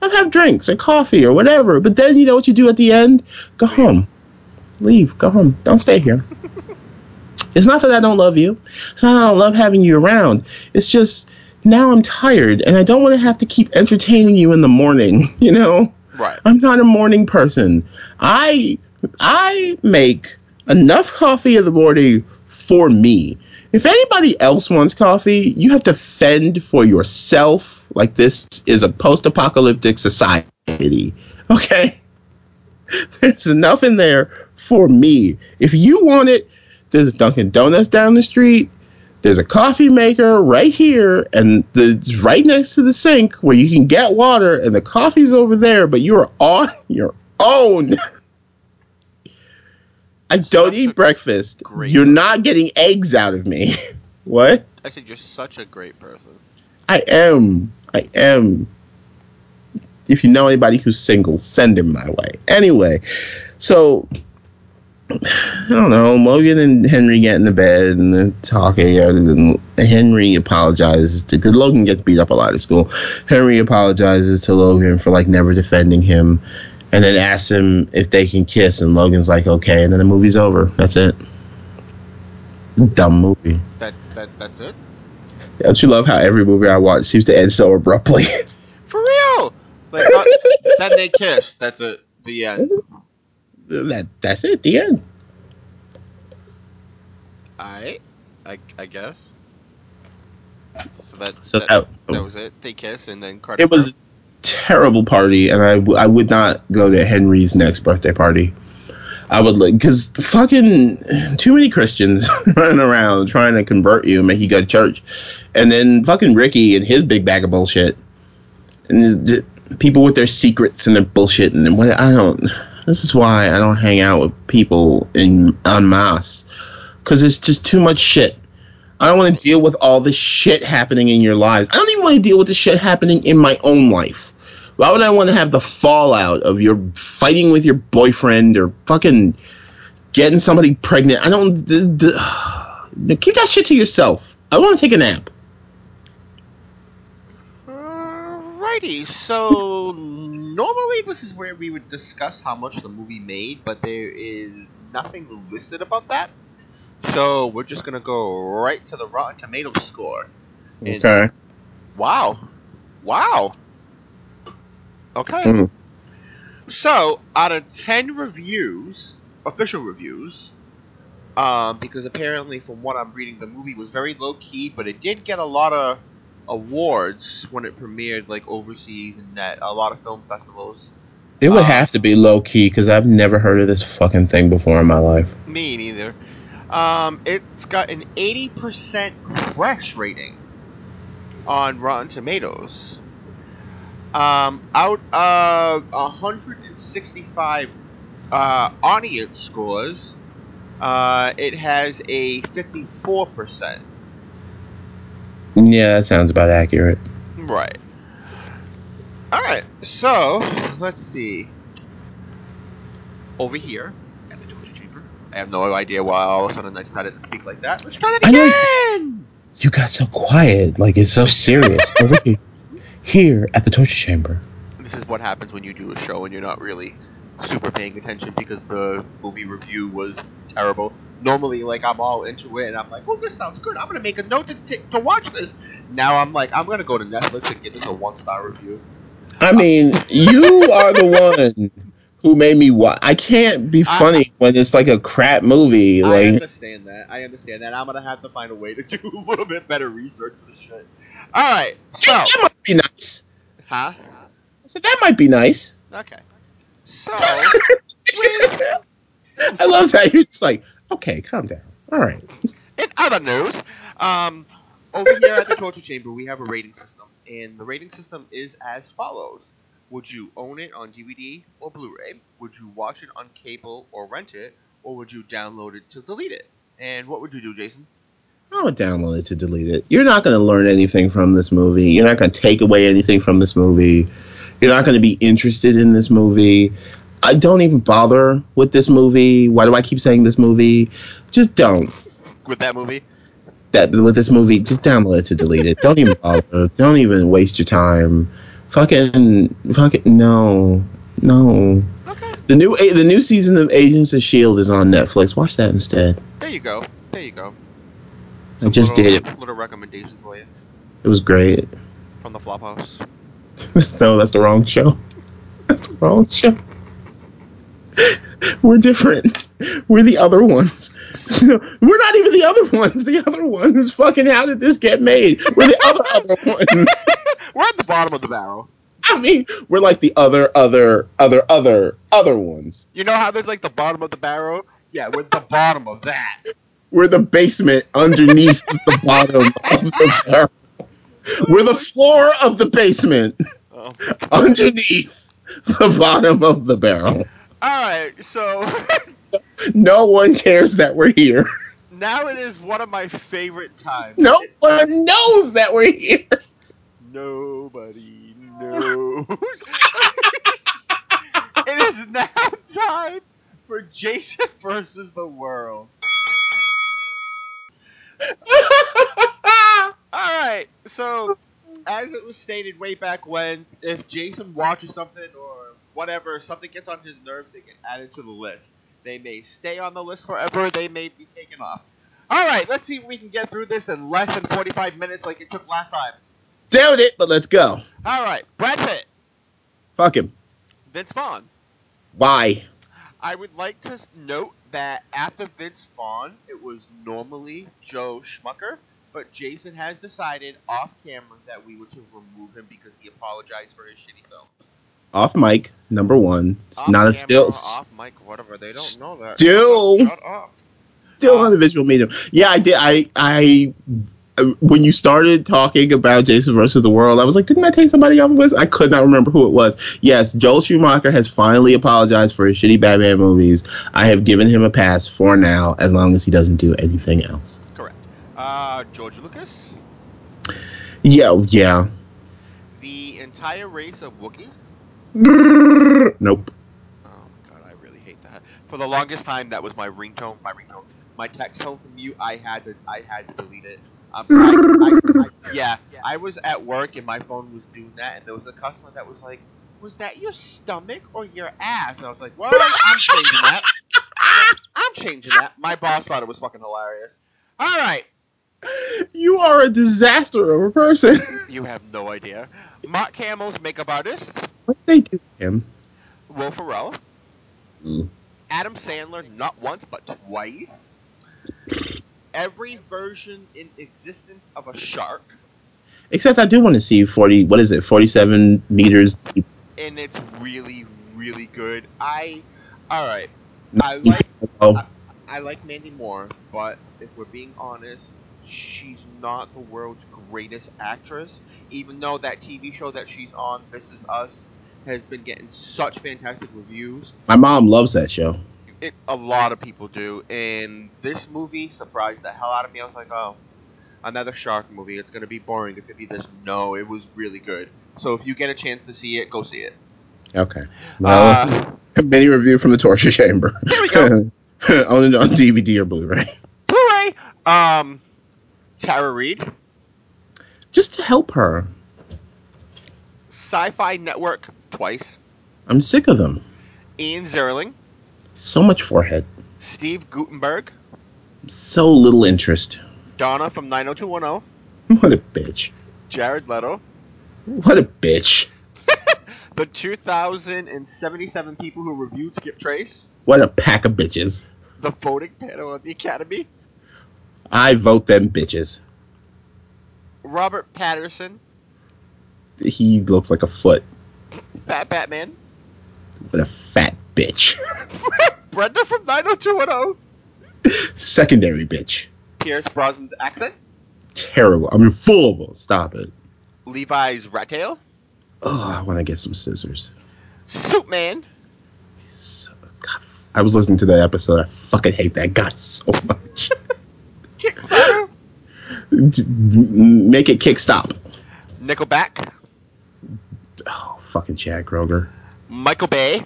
Speaker 3: I'll have drinks or coffee or whatever. But then you know what you do at the end? Go home. Leave. Go home. Don't stay here. *laughs* It's not that I don't love you. It's not that I don't love having you around. It's just now I'm tired and I don't want to have to keep entertaining you in the morning, *laughs* you know?
Speaker 5: Right.
Speaker 3: I'm not a morning person. I I make enough coffee in the morning for me. If anybody else wants coffee, you have to fend for yourself. Like this is a post-apocalyptic society. Okay? *laughs* There's enough in there for me. If you want it, there's Dunkin' Donuts down the street. There's a coffee maker right here, and the right next to the sink where you can get water, and the coffee's over there. But you're on *laughs* your own. I don't eat breakfast.
Speaker 5: great
Speaker 3: You're not getting eggs out of me. *laughs* what?
Speaker 5: I said you're such a great person.
Speaker 3: I am. I am. If you know anybody who's single, send him my way. Anyway, so I don't know. Logan and Henry get in the bed and they're talking. And Henry apologizes to because Logan gets beat up a lot at school. Henry apologizes to Logan for like never defending him, and then asks him if they can kiss, and Logan's like, okay, and then the movie's over. That's it. Dumb movie.
Speaker 5: That that that's it.
Speaker 3: Don't you love how every movie I watch seems to end so abruptly? *laughs*
Speaker 5: For real. Like not, then they kiss. That's it. The end.
Speaker 3: that that's it. The end.
Speaker 5: I, I, I guess. So that
Speaker 3: So
Speaker 5: that,
Speaker 3: that-
Speaker 5: that was it. They kiss and then credit.
Speaker 3: It was terrible party, and I, w- I would not go to Henry's next birthday party. I would like because fucking too many Christians *laughs* running around trying to convert you and make you go to church, and then fucking Ricky and his big bag of bullshit, and people with their secrets and their bullshit and what I don't. This is why I don't hang out with people in en masse because it's just too much shit. I don't want to deal with all this shit happening in your lives. I don't even want to deal with the shit happening in my own life. Why would I want to have the fallout of your fighting with your boyfriend or fucking getting somebody pregnant? I don't. D- d- *sighs* keep that shit to yourself. I want to take a nap.
Speaker 5: Alrighty, so normally this is where we would discuss how much the movie made, but there is nothing listed about that. So we're just gonna go right to the Rotten Tomatoes score. And-
Speaker 3: Okay.
Speaker 5: Wow. Wow. Okay.
Speaker 3: Mm.
Speaker 5: So, out of 10 reviews, official reviews, um, because apparently, from what I'm reading, the movie was very low key, but it did get a lot of awards when it premiered, like overseas and at a lot of film festivals.
Speaker 3: It would
Speaker 5: Uh,
Speaker 3: have to be low key because I've never heard of this fucking thing before in my life.
Speaker 5: Me neither. Um, it's got an 80% fresh rating on Rotten Tomatoes. Um, out of 165 uh, audience scores, uh, it has a 54%.
Speaker 3: Yeah, that sounds about accurate.
Speaker 5: Right. Alright, so, let's see. Over here, at the chamber. I have no idea why all of a sudden I decided to speak like that. Let's try that again!
Speaker 3: You got so quiet, like it's so serious. *laughs* Over here, here at the torture chamber.
Speaker 5: This is what happens when you do a show and you're not really super paying attention because the movie review was terrible. Normally, like, I'm all into it and I'm like, well, this sounds good. I'm going to make a note to, t- to watch this. Now I'm like, I'm going to go to Netflix and give this a one star review.
Speaker 3: I mean, you are the one who made me watch. I can't be
Speaker 5: I-
Speaker 3: funny when it's like a crap movie. Like I
Speaker 5: understand that. I understand that. I'm gonna have to find a way to *laughs* do a little bit better research for this shit. All right. So,
Speaker 3: that might be nice.
Speaker 5: huh?
Speaker 3: I said that might be nice.
Speaker 5: Okay. So, *laughs*
Speaker 3: I love that you're just like, okay, calm down. All right.
Speaker 5: in other news, um, over here at the torture chamber, we have a rating system, and the rating system is as follows: Would you own it on DVD or Blu-ray? Would you watch it on cable or rent it, or would you download it to delete it? And what would you do, Jason?
Speaker 3: I would download it to delete it. You're not going to learn anything from this movie. You're not going to take away anything from this movie. You're not going to be interested in this movie. I don't even bother with this movie. Why do I keep saying this movie? Just don't.
Speaker 5: With that movie?
Speaker 3: That with this movie, just download it to delete it. Don't even bother. *laughs* Don't even waste your time. Fucking, fucking, no, no.
Speaker 5: Okay.
Speaker 3: The new, the new season of Agents of Shield is on Netflix. Watch that instead.
Speaker 5: There you go. There you go.
Speaker 3: I just
Speaker 5: little,
Speaker 3: did it.
Speaker 5: Little recommendations for you
Speaker 3: It was great.
Speaker 5: from the Flophouse. *laughs*
Speaker 3: no, that's the wrong show. That's the wrong show. We're different. We're the other ones. *laughs* We're not even the other ones. The other ones, fucking, how did this get made? We're the other other ones. *laughs*
Speaker 5: We're at the bottom of the barrel.
Speaker 3: I mean, we're like the other, other, other, other, other ones.
Speaker 5: You know how there's like the bottom of the barrel? Yeah, we're at the bottom of that.
Speaker 3: We're the basement underneath *laughs* the bottom of the barrel. We're the floor of the basement
Speaker 5: Um,
Speaker 3: underneath the bottom of the barrel.
Speaker 5: all right, so *laughs*
Speaker 3: No one cares that we're here.
Speaker 5: now it is one of my favorite times.
Speaker 3: No one knows that we're here.
Speaker 5: Nobody knows. *laughs* it is now time for Jason versus the world. *laughs* Alright, so as it was stated way back when, if Jason watches something or whatever something gets on his nerves, they get added to the list. They may stay on the list forever. They may be taken off. All right, let's see if we can get through this in less than 45 minutes, like it took last time.
Speaker 3: Doubt it, but let's go.
Speaker 5: All right, Brad Pitt,
Speaker 3: Fuck him.
Speaker 5: Vince Vaughn.
Speaker 3: Why?
Speaker 5: I would like to note that after Vince Vaughn, it was normally Joel Schumacher, but Jason has decided off camera that we were to remove him because he apologized for his shitty film.
Speaker 3: Off mic, number one. It's
Speaker 5: Off
Speaker 3: not a still.
Speaker 5: off mic, whatever. They don't know that.
Speaker 3: Still.
Speaker 5: Shut up.
Speaker 3: still on the visual medium. Yeah, I did. I I when you started talking about Jason versus the World, I was like, didn't I take somebody off the list? I could not remember who it was. Yes, Joel Schumacher has finally apologized for his shitty Batman movies. I have given him a pass for now, as long as he doesn't do anything else.
Speaker 5: Correct. Uh, George Lucas.
Speaker 3: Yeah, yeah.
Speaker 5: The entire race of Wookiees. *laughs*
Speaker 3: Nope.
Speaker 5: Oh my god, I really hate that. For the longest time, that was my ringtone. My ringtone. My text tone from you, I had to, I had to delete it. Um, I, I, yeah, I was at work and my phone was doing that, and there was a customer that was like, "Was that your stomach or your ass?" And I was like, "Well, I'm changing that. I'm changing that." My boss thought it was fucking hilarious. All right,
Speaker 3: You are a disaster of a person.
Speaker 5: you have no idea. Mark Hamill's makeup artist,
Speaker 3: what they do to him?
Speaker 5: Will Ferrell,
Speaker 3: Mm.
Speaker 5: Adam Sandler, not once but twice. Every version in existence of a shark,
Speaker 3: Except I do want to see forty. What is it? Forty-seven meters. deep.
Speaker 5: and it's really, really good. I, all right, I like
Speaker 3: Oh,
Speaker 5: I like Mandy Moore, but if we're being honest, she's not the world's greatest actress. Even though that TV show that she's on, This Is Us, has been getting such fantastic reviews.
Speaker 3: my mom loves that show.
Speaker 5: It, a lot of people do, and this movie surprised the hell out of me. I was like, oh, another shark movie. It's gonna be boring. It's gonna be this. No, it was really good. So if you get a chance to see it, go see it.
Speaker 3: Okay. Well,
Speaker 5: Uh,
Speaker 3: mini review from the torture chamber.
Speaker 5: There we go. *laughs*
Speaker 3: Own on DVD or Blu-ray.
Speaker 5: Blu-ray. Um, Tara Reid,
Speaker 3: Just to help her.
Speaker 5: Sci-Fi Network twice.
Speaker 3: I'm sick of them.
Speaker 5: Ian Ziering,
Speaker 3: So much forehead.
Speaker 5: Steve Guttenberg,
Speaker 3: So little interest.
Speaker 5: Donna from 90210,
Speaker 3: What a bitch.
Speaker 5: Jared Leto,
Speaker 3: What a bitch. *laughs*
Speaker 5: the 2,077 people who reviewed Skip Trace,
Speaker 3: What a pack of bitches.
Speaker 5: the voting panel of the Academy,
Speaker 3: I vote them bitches.
Speaker 5: Robert Pattinson,
Speaker 3: He looks like a foot.
Speaker 5: Fat Batman,
Speaker 3: What a fat bitch. *laughs*
Speaker 5: Brenda from 90210,
Speaker 3: Secondary bitch.
Speaker 5: Pierce Brosnan's accent,
Speaker 3: Terrible. I mean, full. Stop it.
Speaker 5: Levi's rat tail,
Speaker 3: Oh, I want to get some scissors.
Speaker 5: Suitman,
Speaker 3: So, God, I was listening to that episode. I fucking hate that guy so much.
Speaker 5: Kickstarter, *laughs*
Speaker 3: Make it kick stop.
Speaker 5: Nickelback,
Speaker 3: Oh, fucking Chad Kroeger.
Speaker 5: Michael Bay.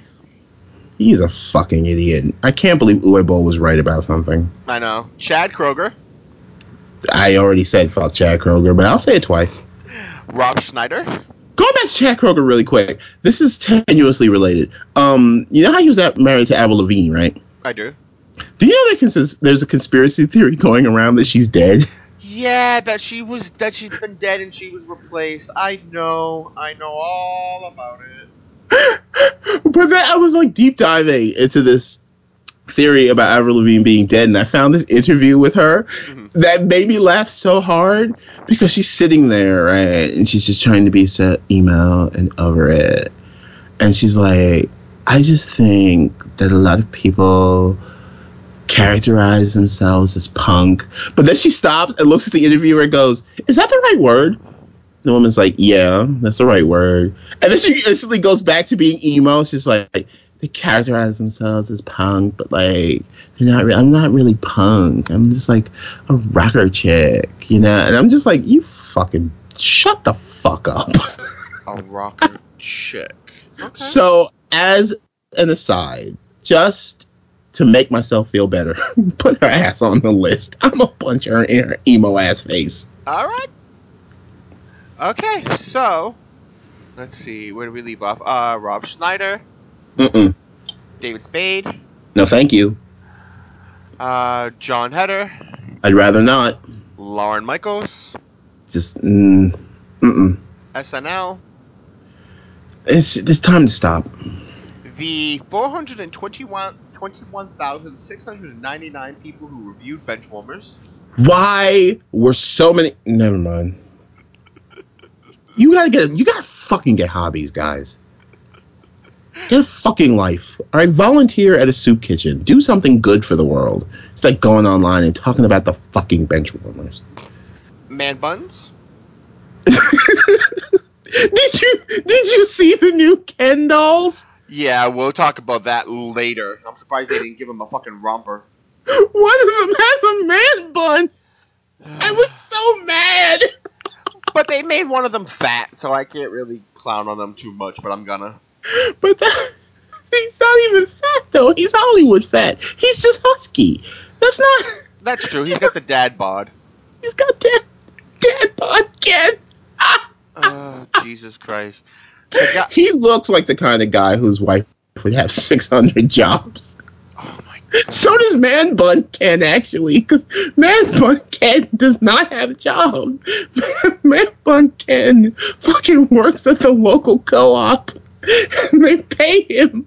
Speaker 3: He's a fucking idiot. I can't believe Uwe Boll was right about something.
Speaker 5: I know. Chad Kroeger,
Speaker 3: I already said fuck Chad Kroeger, but I'll say it twice.
Speaker 5: Rob Schneider,
Speaker 3: Going back to Chad Kroeger really quick. This is tenuously related. Um, you know how he was married to Avril Lavigne, right?
Speaker 5: I do.
Speaker 3: Do you know there cons- there's a conspiracy theory going around that she's dead? *laughs*
Speaker 5: Yeah, that she was that she's been dead and she was replaced. I know, I know all about it. *laughs*
Speaker 3: but then I was like deep diving into this theory about Avril Lavigne being dead, and I found this interview with her
Speaker 5: Mhm.
Speaker 3: that made me laugh so hard because she's sitting there, right, and she's just trying to be so emo and over it, and she's like, I just think that a lot of people characterize themselves as punk, but then she stops and looks at the interviewer and goes, "Is that the right word?" The woman's like, "Yeah, that's the right word." And then she instantly goes back to being emo. She's like, "They characterize themselves as punk, but like they're not. Re- I'm not really punk. I'm just like a rocker chick, you know." And I'm just like, "You fucking shut the fuck up." *laughs*
Speaker 5: A rocker chick. Okay.
Speaker 3: So, as an aside, just to make myself feel better, *laughs* put her ass on the list. I'm gonna punch her in her emo ass face.
Speaker 5: All right. Okay, so let's see. Where do we leave off? Uh, Rob Schneider,
Speaker 3: Mm-mm.
Speaker 5: David Spade,
Speaker 3: No, thank you.
Speaker 5: uh, Jon Heder,
Speaker 3: I'd rather not.
Speaker 5: Lorne Michaels,
Speaker 3: Just, mm, mm-mm.
Speaker 5: SNL,
Speaker 3: It's, it's time to stop.
Speaker 5: the 421 21,699 people who reviewed Benchwarmers.
Speaker 3: Why were so many? Never mind. You gotta get. You gotta fucking get hobbies, guys. Get a fucking life. All right, volunteer at a soup kitchen. Do something good for the world. It's like going online and talking about the fucking bench warmers.
Speaker 5: Man Buns, *laughs*
Speaker 3: did you did you see the new Ken dolls?
Speaker 5: Yeah, we'll talk about that later. I'm surprised they didn't give him a fucking romper.
Speaker 3: One of them has a man bun. I was so mad.
Speaker 5: But they made one of them fat, so I can't really clown on them too much, but I'm gonna. *laughs*
Speaker 3: But that, *laughs* he's not even fat though. He's Hollywood fat. He's just husky. That's not. *laughs*
Speaker 5: That's true, he's got the dad bod.
Speaker 3: He's got dad dad bod Ken.
Speaker 5: Oh, Jesus Christ. Guy-
Speaker 3: He looks like the kind of guy whose wife would have 600 jobs. So does Man Bun Ken actually, because Man Bun Ken does not have a job. *laughs* Man Bun Ken fucking works at the local co-op, and they pay him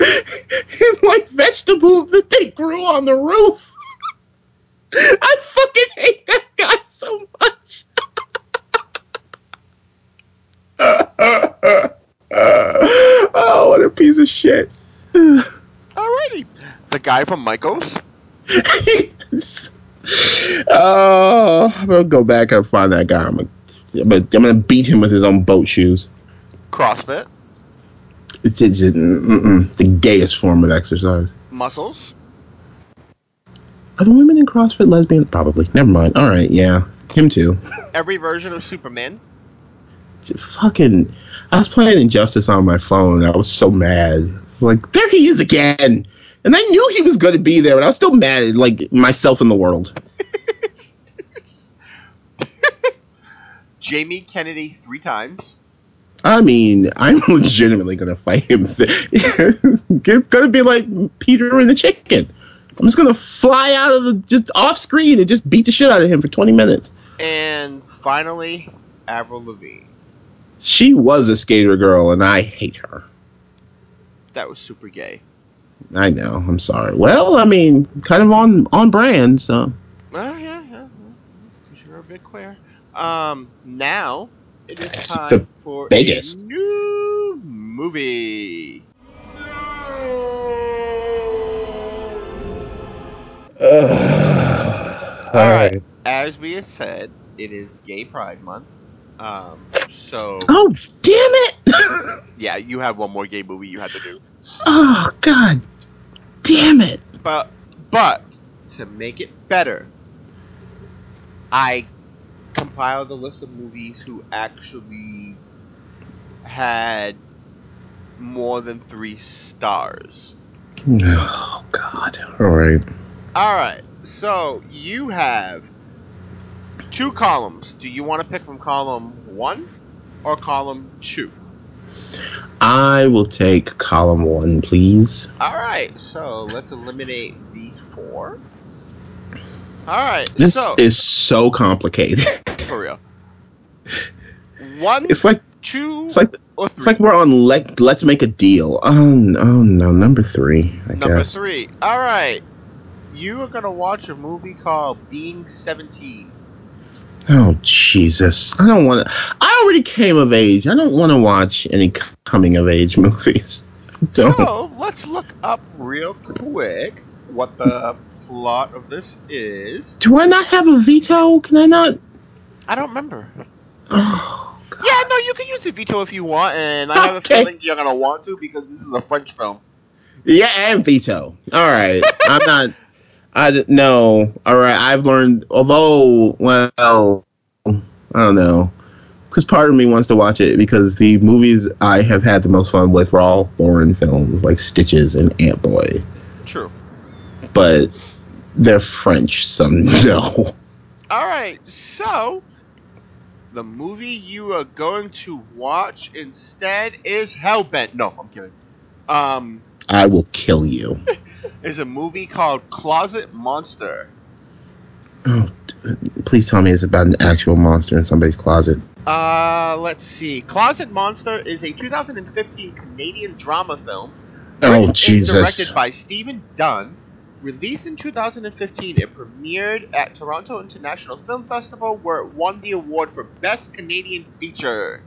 Speaker 3: in like vegetables that they grew on the roof. *laughs* I fucking hate that guy so much. *laughs* oh, what a piece of shit. *sighs*
Speaker 5: Alrighty. The guy from Michaels. *laughs*
Speaker 3: Oh, I'm gonna go back and find that guy. I'm gonna, I'm gonna, I'm gonna beat him with his own boat shoes.
Speaker 5: CrossFit.
Speaker 3: It's, it's mm-mm, the gayest form of exercise.
Speaker 5: Muscles.
Speaker 3: Are the women in CrossFit lesbian? Probably. Never mind. All right, yeah, him too.
Speaker 5: Every version of Superman.
Speaker 3: Just fucking. I was playing Injustice on my phone. I was so mad. It's like there he is again, and I knew he was gonna be there, and I was still mad, at, like myself in the world.
Speaker 5: Jamie Kennedy three times.
Speaker 3: I mean, I'm *laughs* legitimately gonna fight him. *laughs* it's gonna be like Peter and the chicken. I'm just gonna fly out of the just off screen and just beat the shit out of him for 20 minutes.
Speaker 5: And finally, Avril Lavigne.
Speaker 3: She was a skater girl, and I hate her.
Speaker 5: That was super gay.
Speaker 3: I know. I'm sorry. Well, I mean, kind of on on brand. So
Speaker 5: Well, yeah, yeah. Because you're a big queer. Um, now it is time
Speaker 3: The
Speaker 5: for
Speaker 3: biggest.
Speaker 5: a new movie.
Speaker 3: all
Speaker 5: right. As we had said, it is Gay Pride Month. Um, so
Speaker 3: Oh damn it! *laughs*
Speaker 5: yeah, you have one more gay movie you had to do.
Speaker 3: Oh god, damn it!
Speaker 5: But but to make it better, I compiled a list of movies who actually had more than three stars.
Speaker 3: Oh god. All right.
Speaker 5: All right, so you have two columns. Do you want to pick from column one or column two?
Speaker 3: I will take column one, please.
Speaker 5: All right, so let's eliminate these four. All right,
Speaker 3: This
Speaker 5: so
Speaker 3: is so complicated. *laughs*
Speaker 5: for real. One,
Speaker 3: it's like
Speaker 5: two,
Speaker 3: it's like it's like we're on let let's make a deal. Oh, oh no, number three. I
Speaker 5: Number
Speaker 3: guess.
Speaker 5: three. All right, you are gonna watch a movie called Being Seventeen.
Speaker 3: Oh Jesus! I don't want to. I already came of age. I don't want to watch any coming of age movies. *laughs* Don't.
Speaker 5: So let's look up real quick what the plot of this is.
Speaker 3: Do I not have a veto? Can I not?
Speaker 5: I don't remember.
Speaker 3: Oh, God.
Speaker 5: Yeah, no, you can use the veto if you want, and I have
Speaker 3: Okay.
Speaker 5: a feeling you're gonna want to because this is a French film.
Speaker 3: Yeah, and veto. All right. I'm not. I no. All right. I've learned. Although, well, I don't know. Because part of me wants to watch it because the movies I have had the most fun with were all foreign films like Stitches and Ant Boy,
Speaker 5: True.
Speaker 3: but they're French, so *laughs* no.
Speaker 5: All right, so the movie you are going to watch instead is Hellbent. No, I'm kidding. um,
Speaker 3: I will kill you. *laughs*
Speaker 5: is a movie called Closet Monster.
Speaker 3: Oh, please tell me it's about an actual monster in somebody's closet.
Speaker 5: Uh, let's see. Closet Monster is a 2015 Canadian drama film.
Speaker 3: Oh Jesus!
Speaker 5: directed by Stephen Dunn. Released in 2015, it premiered at Toronto International Film Festival, where it won the award for Best Canadian Feature.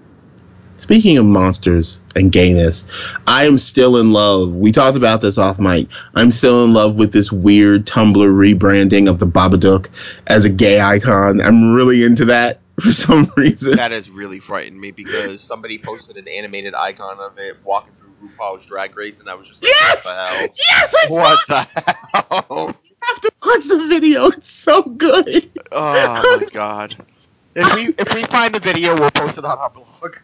Speaker 3: Speaking of monsters and gayness, I am still in love. We talked about this off mic. I'm still in love with this weird Tumblr rebranding of the Babadook as a gay icon. I'm really into that *laughs* for some reason.
Speaker 5: That has really frightened me because somebody posted an animated icon of it walking through RuPaul's Drag Race, and I was just like,
Speaker 3: Yes!
Speaker 5: "What the hell?
Speaker 3: Yes, I
Speaker 5: What the hell? *laughs*
Speaker 3: You have to watch the video. It's so good.
Speaker 5: Oh my *laughs* god! If we if we find the video, we'll post it on our blog.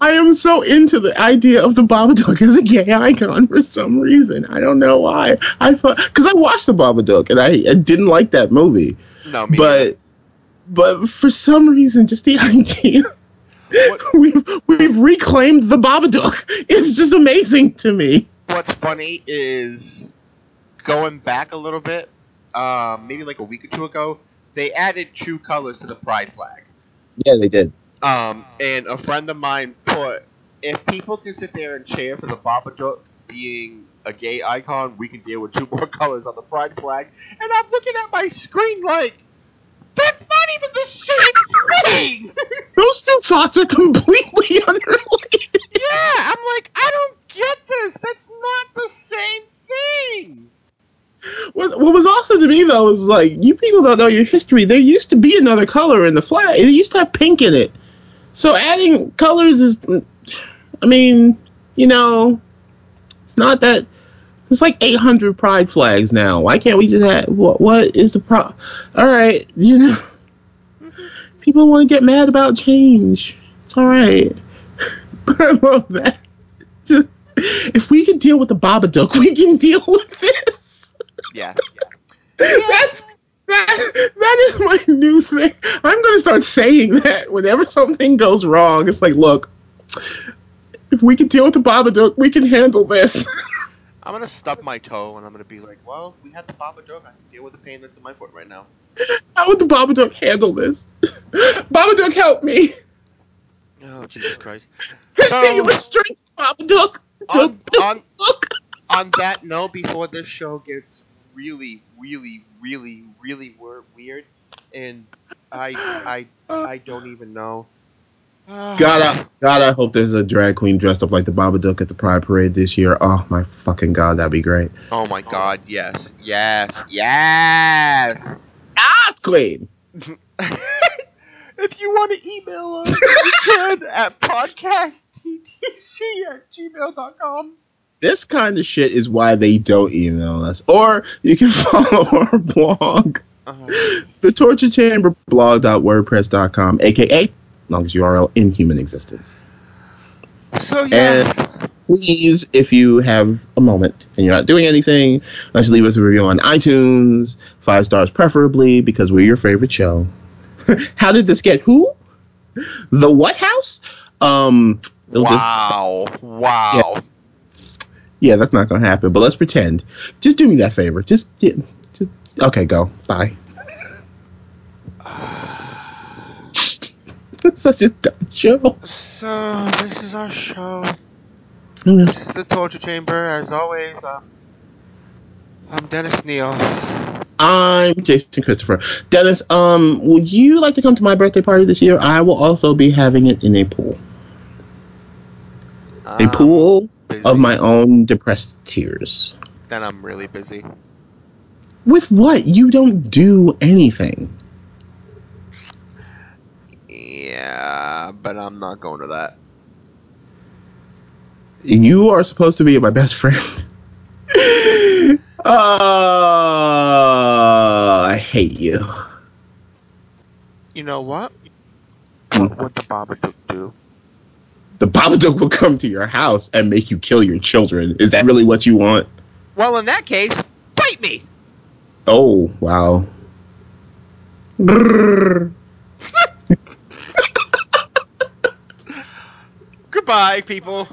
Speaker 3: I am so into the idea of the Babadook as a gay icon for some reason. I don't know why. I thought because I watched the Babadook and I, I didn't like that movie,
Speaker 5: No, me
Speaker 3: but but for some reason, just the *laughs* idea
Speaker 5: What- *laughs*
Speaker 3: we've we've reclaimed the Babadook. It's just amazing to me.
Speaker 5: what's funny is going back a little bit, um, maybe like a week or two ago, they added true colors to the pride flag.
Speaker 3: Yeah, they did.
Speaker 5: Um, and a friend of mine put, if people can sit there and cheer for the Babadook being a gay icon, we can deal with two more *laughs* colors on the pride flag. And I'm looking at my screen like, that's not even the same thing. *laughs*
Speaker 3: Those two thoughts are completely *laughs* unrelated.
Speaker 5: yeah, I'm like, I don't get this. That's not the same thing.
Speaker 3: What, what was awesome to me though is like you people don't know your history. There used to be another color in the flag. It used to have pink in it. So adding colors is, I mean, you know, it's not that. It's like 800 pride flags now. Why can't we just have what? What is the pro? All right, you know, mm-hmm. people want to get mad about change. It's all right, *laughs* but I love that. Just- *laughs* if we can deal with the Babadook, we can deal with this.
Speaker 5: Yeah. *laughs*
Speaker 3: That's that, that is my new thing. I'm gonna start saying that whenever something goes wrong. It's like, look, if we can deal with the Babadook, we can handle this. *laughs*
Speaker 5: I'm gonna stub my toe and I'm gonna be like, well, if we had the Babadook, I can deal with the pain that's in my foot right now. *laughs*
Speaker 3: How would the Babadook handle this? *laughs* Babadook, help me!
Speaker 5: Oh, Jesus Christ.
Speaker 3: Send
Speaker 5: So-
Speaker 3: me a restraint, Babadook.
Speaker 5: On, on, on that note, before this show gets really, really, really, really wor- weird, and I, I, I don't even know. *sighs*
Speaker 3: God, I, God, I hope there's a drag queen dressed up like the Babadook at the Pride Parade this year. Oh my fucking god, that'd be great.
Speaker 5: Oh my God! Yes, yes, yes.
Speaker 3: Ah, queen. *laughs*
Speaker 5: if you want to email us, you can at *laughs* podcasttc at gmail.com.
Speaker 3: This kind of shit is why they don't email us. Or you can *laughs* follow our blog, *laughs*
Speaker 5: Uh,
Speaker 3: the torture chamber blog.wordpress.com, aka longest URL in human existence.
Speaker 5: so yeah,
Speaker 3: Please, if you have a moment and you're not doing anything, let's leave us a review on iTunes, five stars preferably, because we're your favorite show. *laughs* How did this get who? The what house? Um, it'll just
Speaker 5: wow, wow.
Speaker 3: Yeah, that's not gonna happen. But let's pretend. Just do me that favor. Just, yeah, just okay. Go. Bye. *sighs* That's such a dumb show.
Speaker 5: So this is our show.
Speaker 3: Mm.
Speaker 5: This is the torture chamber. As always, um, I'm Dennis Neal.
Speaker 3: I'm Jason Christopher. Dennis, um, would you like to come to my birthday party this year? I will also be having it in a pool. A
Speaker 5: Um,
Speaker 3: pool
Speaker 5: busy.
Speaker 3: of my own depressed tears.
Speaker 5: Then I'm really busy.
Speaker 3: With what? You don't do anything.
Speaker 5: Yeah, but I'm not going to that.
Speaker 3: And you are supposed to be my best friend. uh, *laughs* I hate you.
Speaker 5: You know what?
Speaker 3: Hmm.
Speaker 5: What would the Babadook do?
Speaker 3: The Babadook will come to your house and make you kill your children. Is that really what you want?
Speaker 5: Well, in that case, bite me.
Speaker 3: Oh, wow. *laughs*
Speaker 5: Goodbye, people.